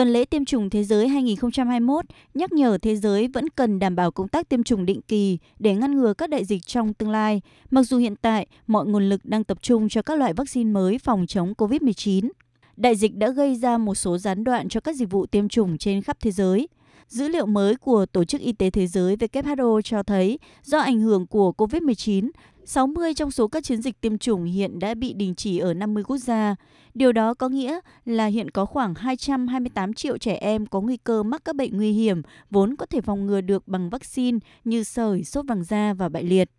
Tuần lễ tiêm chủng thế giới 2021 nhắc nhở thế giới vẫn cần đảm bảo công tác tiêm chủng định kỳ để ngăn ngừa các đại dịch trong tương lai, mặc dù hiện tại mọi nguồn lực đang tập trung cho các loại vaccine mới phòng chống COVID-19. Đại dịch đã gây ra một số gián đoạn cho các dịch vụ tiêm chủng trên khắp thế giới. Dữ liệu mới của Tổ chức Y tế Thế giới WHO cho thấy do ảnh hưởng của COVID-19, 60 trong số các chiến dịch tiêm chủng hiện đã bị đình chỉ ở 50 quốc gia. Điều đó có nghĩa là hiện có khoảng 228 triệu trẻ em có nguy cơ mắc các bệnh nguy hiểm vốn có thể phòng ngừa được bằng vaccine như sởi, sốt vàng da và bại liệt.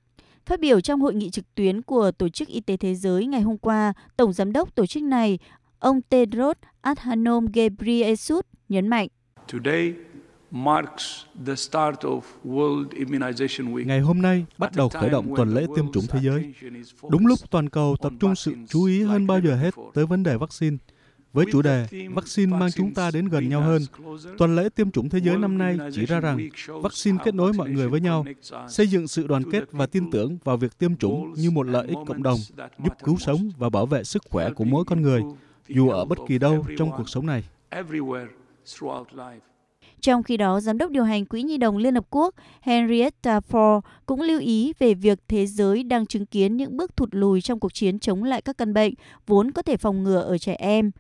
Phát biểu trong hội nghị trực tuyến của Tổ chức Y tế Thế giới ngày hôm qua, Tổng Giám đốc tổ chức này, ông Tedros Adhanom Ghebreyesus nhấn mạnh. Today, Ngày hôm nay bắt đầu khởi động tuần lễ tiêm chủng thế giới. Đúng lúc toàn cầu tập trung sự chú ý hơn bao giờ hết tới vấn đề vaccine. Với chủ đề Vaccine mang chúng ta đến gần nhau hơn, tuần lễ tiêm chủng thế giới năm nay chỉ ra rằng vaccine kết nối mọi người với nhau, xây dựng sự đoàn kết và tin tưởng vào việc tiêm chủng như một lợi ích cộng đồng, giúp cứu sống và bảo vệ sức khỏe của mỗi con người, dù ở bất kỳ đâu trong cuộc sống này. Trong khi đó, Giám đốc điều hành Quỹ Nhi đồng Liên Hợp Quốc Henrietta Ford cũng lưu ý về việc thế giới đang chứng kiến những bước thụt lùi trong cuộc chiến chống lại các căn bệnh vốn có thể phòng ngừa ở trẻ em.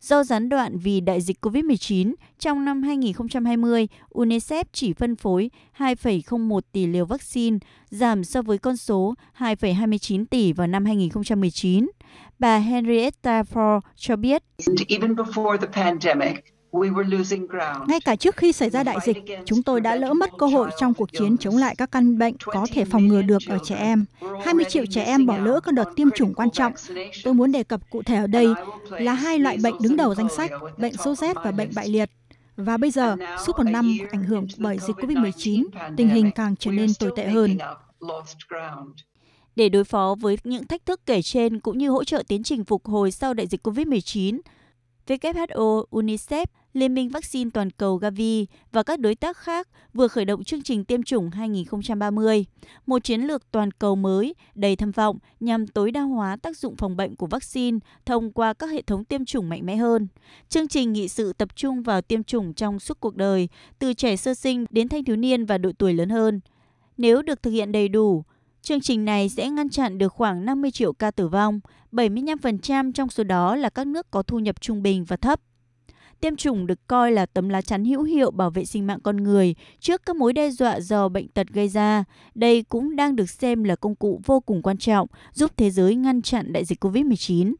Do gián đoạn vì đại dịch COVID-19, trong năm 2020, UNICEF chỉ phân phối 2,01 tỷ liều vaccine, giảm so với con số 2,29 tỷ vào năm 2019. Bà Henrietta Ford cho biết, ngay cả trước khi xảy ra đại dịch, chúng tôi đã lỡ mất cơ hội trong cuộc chiến chống lại các căn bệnh có thể phòng ngừa được ở trẻ em. 20 triệu trẻ em bỏ lỡ các đợt tiêm chủng quan trọng. Tôi muốn đề cập cụ thể ở đây là hai loại bệnh đứng đầu danh sách, bệnh sốt rét và bệnh bại liệt. Và bây giờ, suốt một năm ảnh hưởng bởi dịch COVID-19, tình hình càng trở nên tồi tệ hơn. Để đối phó với những thách thức kể trên cũng như hỗ trợ tiến trình phục hồi sau đại dịch COVID-19, WHO, UNICEF, Liên minh vaccine toàn cầu Gavi và các đối tác khác vừa khởi động chương trình tiêm chủng 2030, một chiến lược toàn cầu mới đầy tham vọng nhằm tối đa hóa tác dụng phòng bệnh của vaccine thông qua các hệ thống tiêm chủng mạnh mẽ hơn. Chương trình nghị sự tập trung vào tiêm chủng trong suốt cuộc đời, từ trẻ sơ sinh đến thanh thiếu niên và độ tuổi lớn hơn. Nếu được thực hiện đầy đủ, Chương trình này sẽ ngăn chặn được khoảng 50 triệu ca tử vong, 75% trong số đó là các nước có thu nhập trung bình và thấp. Tiêm chủng được coi là tấm lá chắn hữu hiệu bảo vệ sinh mạng con người trước các mối đe dọa do bệnh tật gây ra. Đây cũng đang được xem là công cụ vô cùng quan trọng giúp thế giới ngăn chặn đại dịch COVID-19.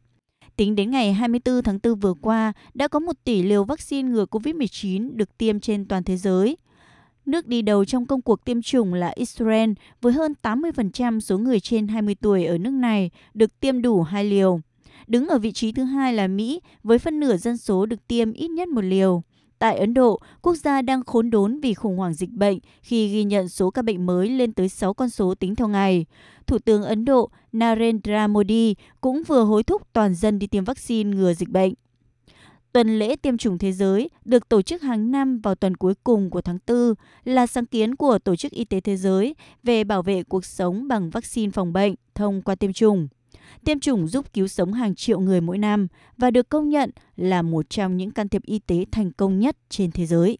Tính đến ngày 24 tháng 4 vừa qua, đã có 1 tỷ liều vaccine ngừa COVID-19 được tiêm trên toàn thế giới. Nước đi đầu trong công cuộc tiêm chủng là Israel với hơn 80% số người trên 20 tuổi ở nước này được tiêm đủ hai liều. Đứng ở vị trí thứ hai là Mỹ với phân nửa dân số được tiêm ít nhất một liều. Tại Ấn Độ, quốc gia đang khốn đốn vì khủng hoảng dịch bệnh khi ghi nhận số ca bệnh mới lên tới 6 con số tính theo ngày. Thủ tướng Ấn Độ Narendra Modi cũng vừa hối thúc toàn dân đi tiêm vaccine ngừa dịch bệnh. Tuần lễ tiêm chủng thế giới được tổ chức hàng năm vào tuần cuối cùng của tháng 4 là sáng kiến của Tổ chức Y tế Thế giới về bảo vệ cuộc sống bằng vaccine phòng bệnh thông qua tiêm chủng. Tiêm chủng giúp cứu sống hàng triệu người mỗi năm và được công nhận là một trong những can thiệp y tế thành công nhất trên thế giới.